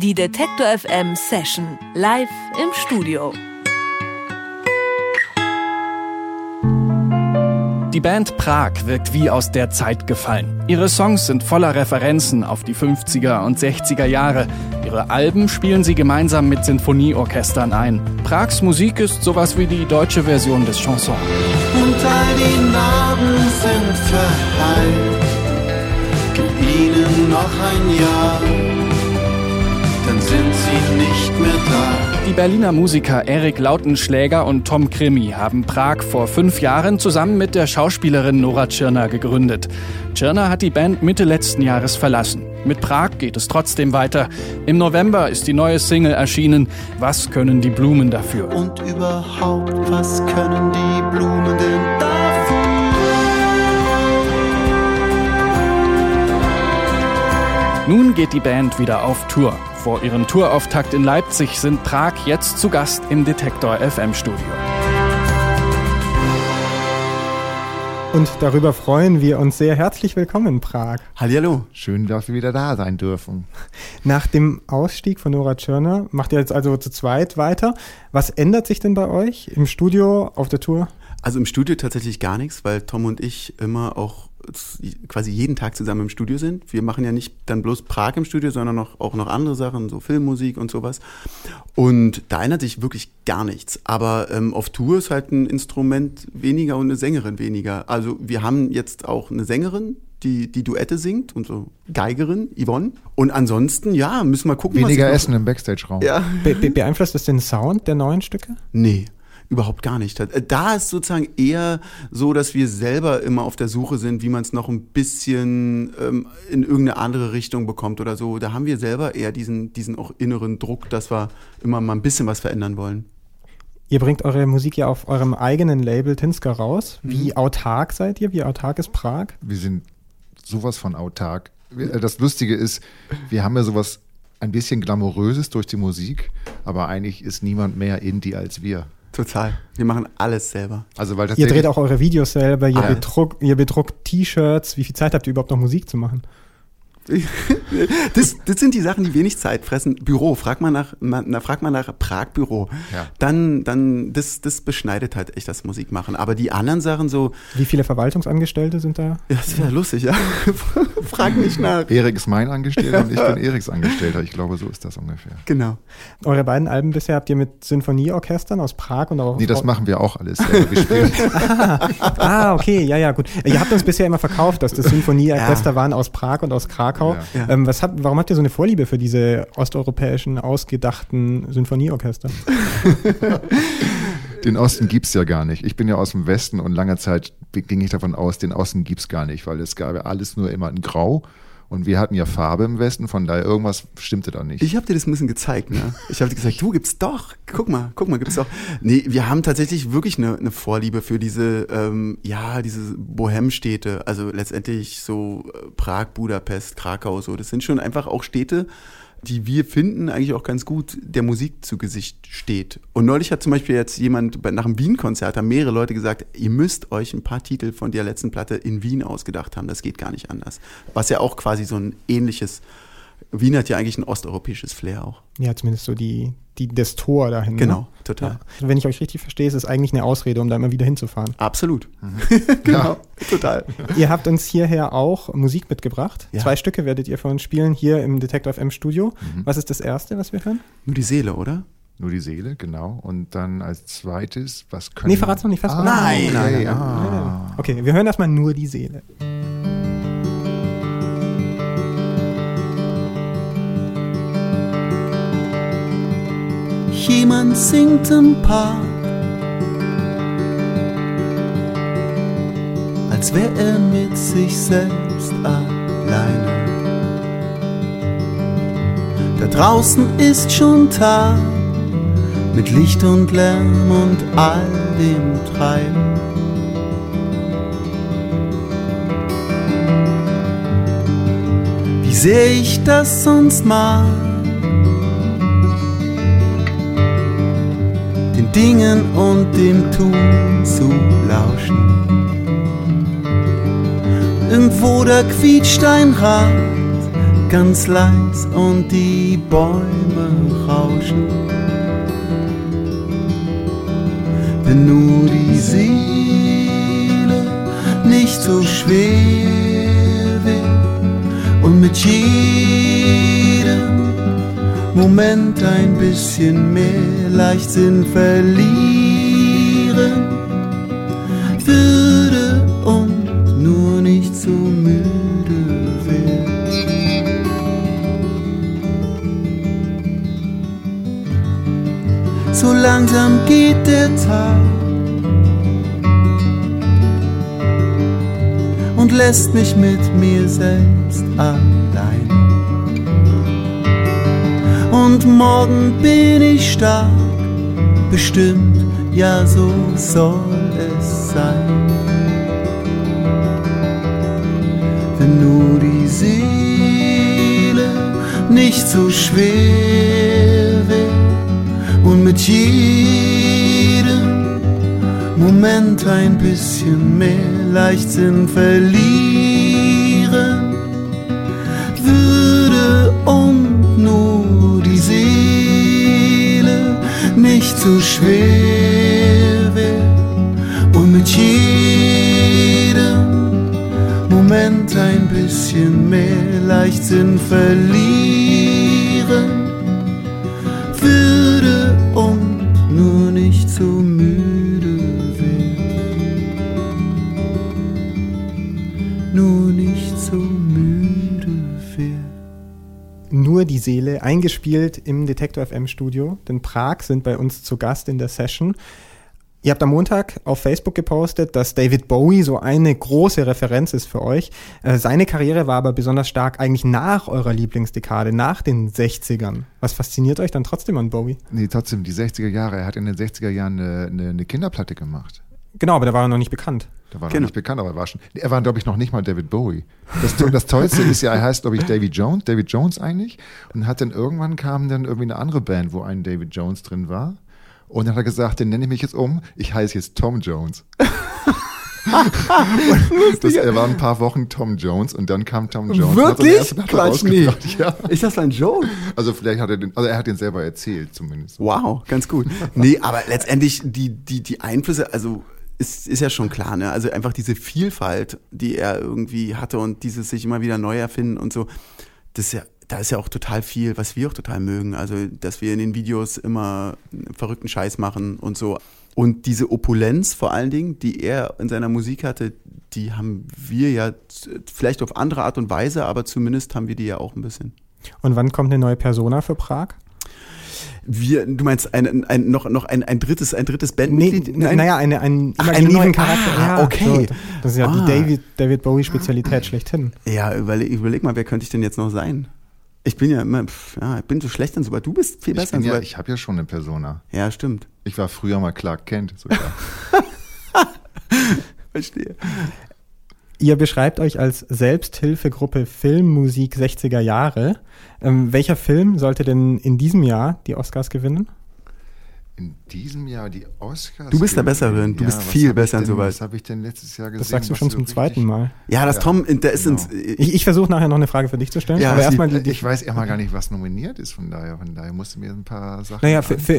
Die Detektor FM Session live im Studio. Die Band Prag wirkt wie aus der Zeit gefallen. Ihre Songs sind voller Referenzen auf die 50er und 60er Jahre. Ihre Alben spielen sie gemeinsam mit Sinfonieorchestern ein. Prags Musik ist sowas wie die deutsche Version des Chansons. Und all die Narben sind verheilt. Gib ihnen noch ein Jahr, sie nicht mehr da. Die Berliner Musiker Erik Lautenschläger und Tom Krimi haben Prag vor fünf Jahren zusammen mit der Schauspielerin Nora Tschirner gegründet. Tschirner hat die Band Mitte letzten Jahres verlassen. Mit Prag geht es trotzdem weiter. Im November ist die neue Single erschienen. Was können die Blumen dafür? Und überhaupt, was können die Blumen denn dafür? Nun geht die Band wieder auf Tour. Vor ihrem Tourauftakt in Leipzig sind Prag jetzt zu Gast im Detektor FM Studio. Und darüber freuen wir uns sehr. Herzlich willkommen in Prag. Hallihallo, schön, dass wir wieder da sein dürfen. Nach dem Ausstieg von Nora Tschirner macht ihr jetzt also zu zweit weiter. Was ändert sich denn bei euch im Studio, auf der Tour? Also im Studio tatsächlich gar nichts, weil Tom und ich immer auch quasi jeden Tag zusammen im Studio sind. Wir machen ja nicht dann bloß Prag im Studio, sondern noch, auch noch andere Sachen, so Filmmusik und sowas. Und da ändert sich wirklich gar nichts. Aber ähm, auf Tour ist halt ein Instrument weniger und eine Sängerin weniger. Also wir haben jetzt auch eine Sängerin, die die Duette singt, unsere Geigerin Yvonne. Und ansonsten, ja, müssen wir gucken. Weniger Essen im Backstage-Raum. Ja. Be be beeinflusst das den Sound der neuen Stücke? Nee. Überhaupt gar nicht. Da ist sozusagen eher so, dass wir selber immer auf der Suche sind, wie man es noch ein bisschen ähm, in irgendeine andere Richtung bekommt oder so. Da haben wir selber eher diesen, diesen auch inneren Druck, dass wir immer mal ein bisschen was verändern wollen. Ihr bringt eure Musik ja auf eurem eigenen Label Tinska raus. Wie Mhm. autark seid ihr? Wie autark ist Prag? Wir sind sowas von autark. Wir- Das Lustige ist, wir haben ja sowas ein bisschen glamouröses durch die Musik, aber eigentlich ist niemand mehr Indie als wir. Total. Wir machen alles selber. Also weil Ihr dreht auch eure Videos selber, ihr, Ah, bedruckt, ihr bedruckt T-Shirts. Wie viel Zeit habt ihr überhaupt noch Musik zu machen? Das, das sind die Sachen, die wenig Zeit fressen. Büro, frag mal nach, na, frag mal nach Prag-Büro. Ja. Dann, dann, das, das beschneidet halt echt das Musikmachen. Aber die anderen Sachen so, Wie viele Verwaltungsangestellte sind da? ja, das wäre lustig, ja. frag nicht nach. Erik ist mein Angestellter und ich bin Eriks Angestellter. Ich glaube, so ist das ungefähr. Genau. Eure beiden Alben bisher habt ihr mit Sinfonieorchestern aus Prag und auch Nee, das machen wir auch alles selber. Spielen. Ah, okay, ja, ja, gut. Ihr habt uns bisher immer verkauft, dass das Sinfonieorchester waren aus Prag und aus Krakau. Ja. Ähm, was habt, warum habt ihr so eine Vorliebe für diese osteuropäischen, ausgedachten Sinfonieorchester? Den Osten gibt's ja gar nicht. Ich bin ja aus dem Westen und lange Zeit ging ich davon aus, den Osten gibt's gar nicht, weil es gab ja alles nur immer in Grau und wir hatten ja Farbe im Westen, von daher irgendwas stimmte da nicht. Ich habe dir das ein bisschen gezeigt, ne? Ich habe dir gesagt, du gibt's doch. Guck mal, guck mal, gibt's doch. Nee, wir haben tatsächlich wirklich eine, eine Vorliebe für diese, ähm, ja, diese Bohemstädte. Also letztendlich so äh, Prag, Budapest, Krakau, so. Das sind schon einfach auch Städte, die wir finden eigentlich auch ganz gut der Musik zu Gesicht steht. Und neulich hat zum Beispiel jetzt jemand nach einem Wien-Konzert, haben mehrere Leute gesagt, ihr müsst euch ein paar Titel von der letzten Platte in Wien ausgedacht haben. Das geht gar nicht anders. Was ja auch quasi so ein ähnliches Wien hat ja eigentlich ein osteuropäisches Flair auch. Ja, zumindest so die, die, das Tor dahin. ne? Genau, total. Ja. Wenn ich euch richtig verstehe, ist es eigentlich eine Ausrede, um da immer wieder hinzufahren. Absolut. genau, total. ihr habt uns hierher auch Musik mitgebracht. Ja. Zwei Stücke werdet ihr von uns spielen hier im Detective FM Studio. Was ist das erste, was wir hören? Nur die Seele, oder? Nur die Seele, genau. Und dann als zweites, was können Nee, verrat's noch nicht fest. Ah, Nein, nein, nein, nein. Ah. Okay, wir hören erstmal nur die Seele. Jemand singt im Park, als wäre er mit sich selbst alleine. Da draußen ist schon Tag, mit Licht und Lärm und all dem Treiben. Wie sehr ich das sonst mag, Dingen und dem Tun zu lauschen. Irgendwo da quietscht ein Rad, ganz leis und die Bäume rauschen. Wenn nur die Seele nicht so schwer wird und mit jedem Moment ein bisschen mehr Leichtsinn verlieren würde und nur nicht so müde wird. So langsam geht der Tag und lässt mich mit mir selbst allein. Und morgen bin ich stark, bestimmt, ja so soll es sein. Wenn nur die Seele nicht so schwer wird und mit jedem Moment ein bisschen mehr Leichtsinn verlieren nicht so schwer wäre und mit jedem Moment ein bisschen mehr Leichtsinn verlieren Nur die Seele, eingespielt im Detektor FM Studio. Denn Prag sind bei uns zu Gast in der Session. Ihr habt am Montag auf Facebook gepostet, dass David Bowie so eine große Referenz ist für euch. Äh, seine Karriere war aber besonders stark eigentlich nach eurer Lieblingsdekade, nach den 60ern. Was fasziniert euch dann trotzdem an Bowie? Nee, trotzdem, die 60er Jahre. Er hat in den 60er Jahren eine, eine, eine Kinderplatte gemacht. Genau, aber da war er noch nicht bekannt. Da war er Genau. noch nicht bekannt, aber er war schon. Er war, glaube ich, noch nicht mal David Bowie. Das, das Tollste ist ja, er heißt, glaube ich, Davy Jones, David Jones eigentlich. Und hat dann irgendwann kam dann irgendwie eine andere Band, wo ein David Jones drin war. Und dann hat er gesagt, den nenne ich mich jetzt um. Ich heiße jetzt Tom Jones. Und das, er war ein paar Wochen Tom Jones und dann kam Tom Jones. Wirklich? Quatsch, nee. Ja. Ist das ein Joke? Also vielleicht hat er den, also er hat den selber erzählt zumindest. Wow, ganz gut. Nee, aber letztendlich die, die, die Einflüsse, also ist, ist ja schon klar, ne? Also einfach diese Vielfalt, die er irgendwie hatte und dieses sich immer wieder neu erfinden und so, das ist ja, da ist ja auch total viel, was wir auch total mögen. Also, dass wir in den Videos immer verrückten Scheiß machen und so. Und diese Opulenz vor allen Dingen, die er in seiner Musik hatte, die haben wir ja vielleicht auf andere Art und Weise, aber zumindest haben wir die ja auch ein bisschen. Und wann kommt eine neue Persona für Prag? Wir, du meinst ein, ein, noch, noch ein, ein drittes, ein drittes Nee, Bandmitglied? n- naja, eine, einen Ach, eine imaginativen neue- Charakter. Ah, ja, okay. So, das ist ja Ah. die David, David Bowie-Spezialität schlechthin. Ja, überleg, überleg mal, wer könnte ich denn jetzt noch sein? Ich bin ja immer, pf, ja, ich bin so schlecht in sowas. Du bist viel Ich, besser in ja, ich habe ja schon eine Persona. Ja, stimmt. Ich war früher mal Clark Kent sogar. Verstehe. Ihr beschreibt euch als Selbsthilfegruppe Filmmusik 60er Jahre. Ähm, welcher Film sollte denn in diesem Jahr die Oscars gewinnen? In diesem Jahr die Oscars. Du bist der gewinnen. Bessere, du bist was viel besser in denn, sowas. Was habe ich denn letztes Jahr gesehen? Das sagst du schon so zum zweiten Mal. Ja, das Ja, Tom, der ist genau. ins. Ich, ich versuche nachher noch eine Frage für dich zu stellen, Ja, aber erstmal die, die Ich weiß ja mal gar nicht, was nominiert ist, von daher, von daher musst du mir ein paar Sachen. Naja, für, für,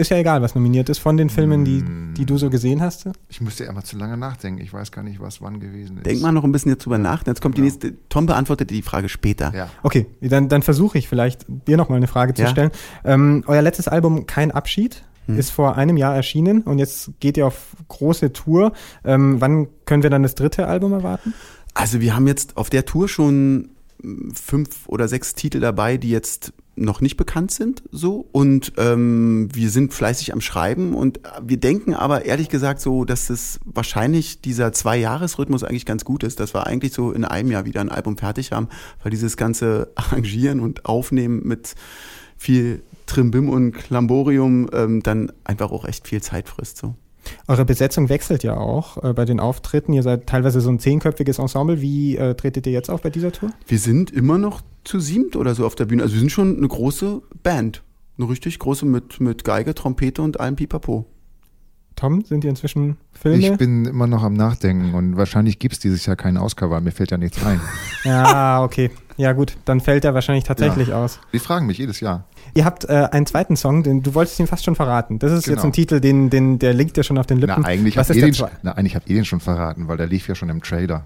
ist ja egal, was nominiert ist von den Filmen, die, Mm. die du so gesehen hast. Ich müsste ja immer zu lange nachdenken. Ich weiß gar nicht, was wann gewesen ist. Denk mal noch ein bisschen jetzt drüber nach. Jetzt kommt die Genau. nächste. Tom beantwortet die Frage später. Ja. Okay, dann, dann versuche ich vielleicht, dir nochmal eine Frage zu Ja. stellen. Ähm, euer letztes Album Kein Abschied Hm. ist vor einem Jahr erschienen und jetzt geht ihr auf große Tour. Ähm, wann können wir dann das dritte Album erwarten? Also wir haben jetzt auf der Tour schon mm, fünf oder sechs Titel dabei, die jetzt noch nicht bekannt sind, so. Und ähm, wir sind fleißig am Schreiben und wir denken aber ehrlich gesagt so, dass es wahrscheinlich dieser Zwei-Jahres-Rhythmus eigentlich ganz gut ist, dass wir eigentlich so in einem Jahr wieder ein Album fertig haben, weil dieses ganze Arrangieren und Aufnehmen mit viel Trimbim und Klamborium ähm, dann einfach auch echt viel Zeit frisst, so. Eure Besetzung wechselt ja auch äh, bei den Auftritten. Ihr seid teilweise so ein zehnköpfiges Ensemble. Wie äh, tretet ihr jetzt auf bei dieser Tour? Wir sind immer noch zu siebt oder so auf der Bühne. Also wir sind schon eine große Band. Eine richtig große mit, mit Geige, Trompete und allem Pipapo. Tom, sind dir inzwischen Filme? Ich bin immer noch am Nachdenken und wahrscheinlich gibt es dieses Jahr keinen Oscar, weil mir fällt ja nichts ein. ja, okay. Ja gut, dann fällt er wahrscheinlich tatsächlich Ja. aus. Die fragen mich jedes Jahr. Ihr habt äh, einen zweiten Song, den du wolltest ihn fast schon verraten. Das ist jetzt Genau. ein Titel, den, den, der liegt dir schon auf den Na, Lippen. eigentlich habe ich, zwei- na, eigentlich hab ich den schon verraten, weil der lief ja schon im Trailer.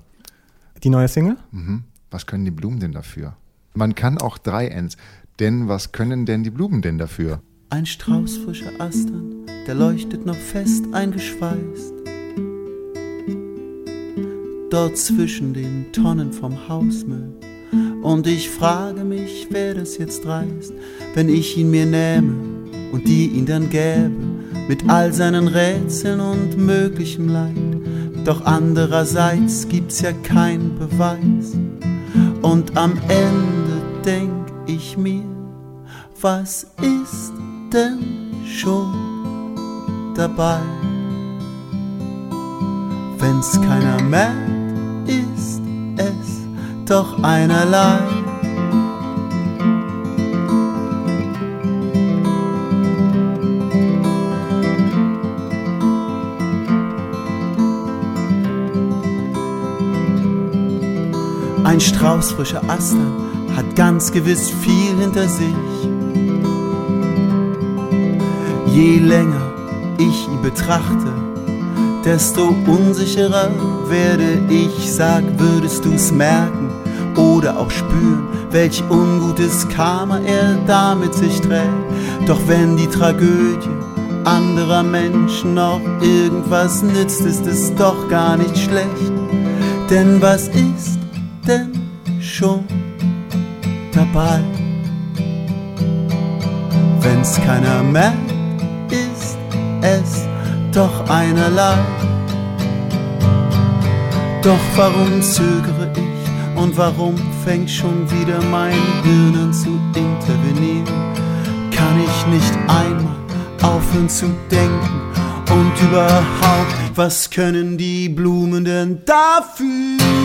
Die neue Single? Mhm. Was können die Blumen denn dafür? Man kann auch drei Ns. Denn was können denn die Blumen denn dafür? Ein Strauß frischer Astern, der leuchtet noch fest eingeschweißt. Dort zwischen den Tonnen vom Hausmüll. Und ich frage mich, wer das jetzt reißt, wenn ich ihn mir nähme und die ihn dann gäbe, mit all seinen Rätseln und möglichem Leid. Doch andererseits gibt's ja keinen Beweis. Und am Ende denk ich mir, was ist denn schon dabei? Wenn's keiner merkt, ist es doch einerlei. Ein Strauß frischer Astern hat ganz gewiss viel hinter sich. Je länger ich ihn betrachte, desto unsicherer werde ich. Sag, würdest du's merken oder auch spüren, welch ungutes Karma er da mit sich trägt. Doch wenn die Tragödie anderer Menschen noch irgendwas nützt, ist es doch gar nicht schlecht. Denn was ist denn schon dabei? Wenn's keiner merkt, es doch einerlei. Doch warum zögere ich und warum fängt schon wieder mein Hirn an zu intervenieren? Kann ich nicht einmal aufhören zu denken und überhaupt, was können die Blumen denn dafür?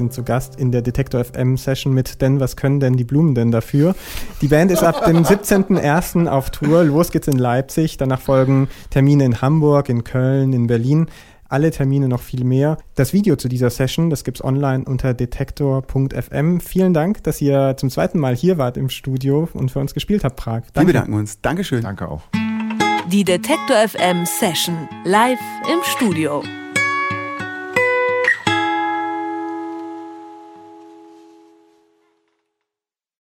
Sind zu Gast in der Detektor FM Session mit Denn was können denn die Blumen denn dafür? Die Band ist ab dem 17.01. auf Tour. Los geht's in Leipzig. Danach folgen Termine in Hamburg, in Köln, in Berlin. Alle Termine noch viel mehr. Das Video zu dieser Session, das gibt's online unter detektor.fm. Vielen Dank, dass ihr zum zweiten Mal hier wart im Studio und für uns gespielt habt, Prag. Wir bedanken uns. Dankeschön. Danke auch. Die Detektor FM Session live im Studio.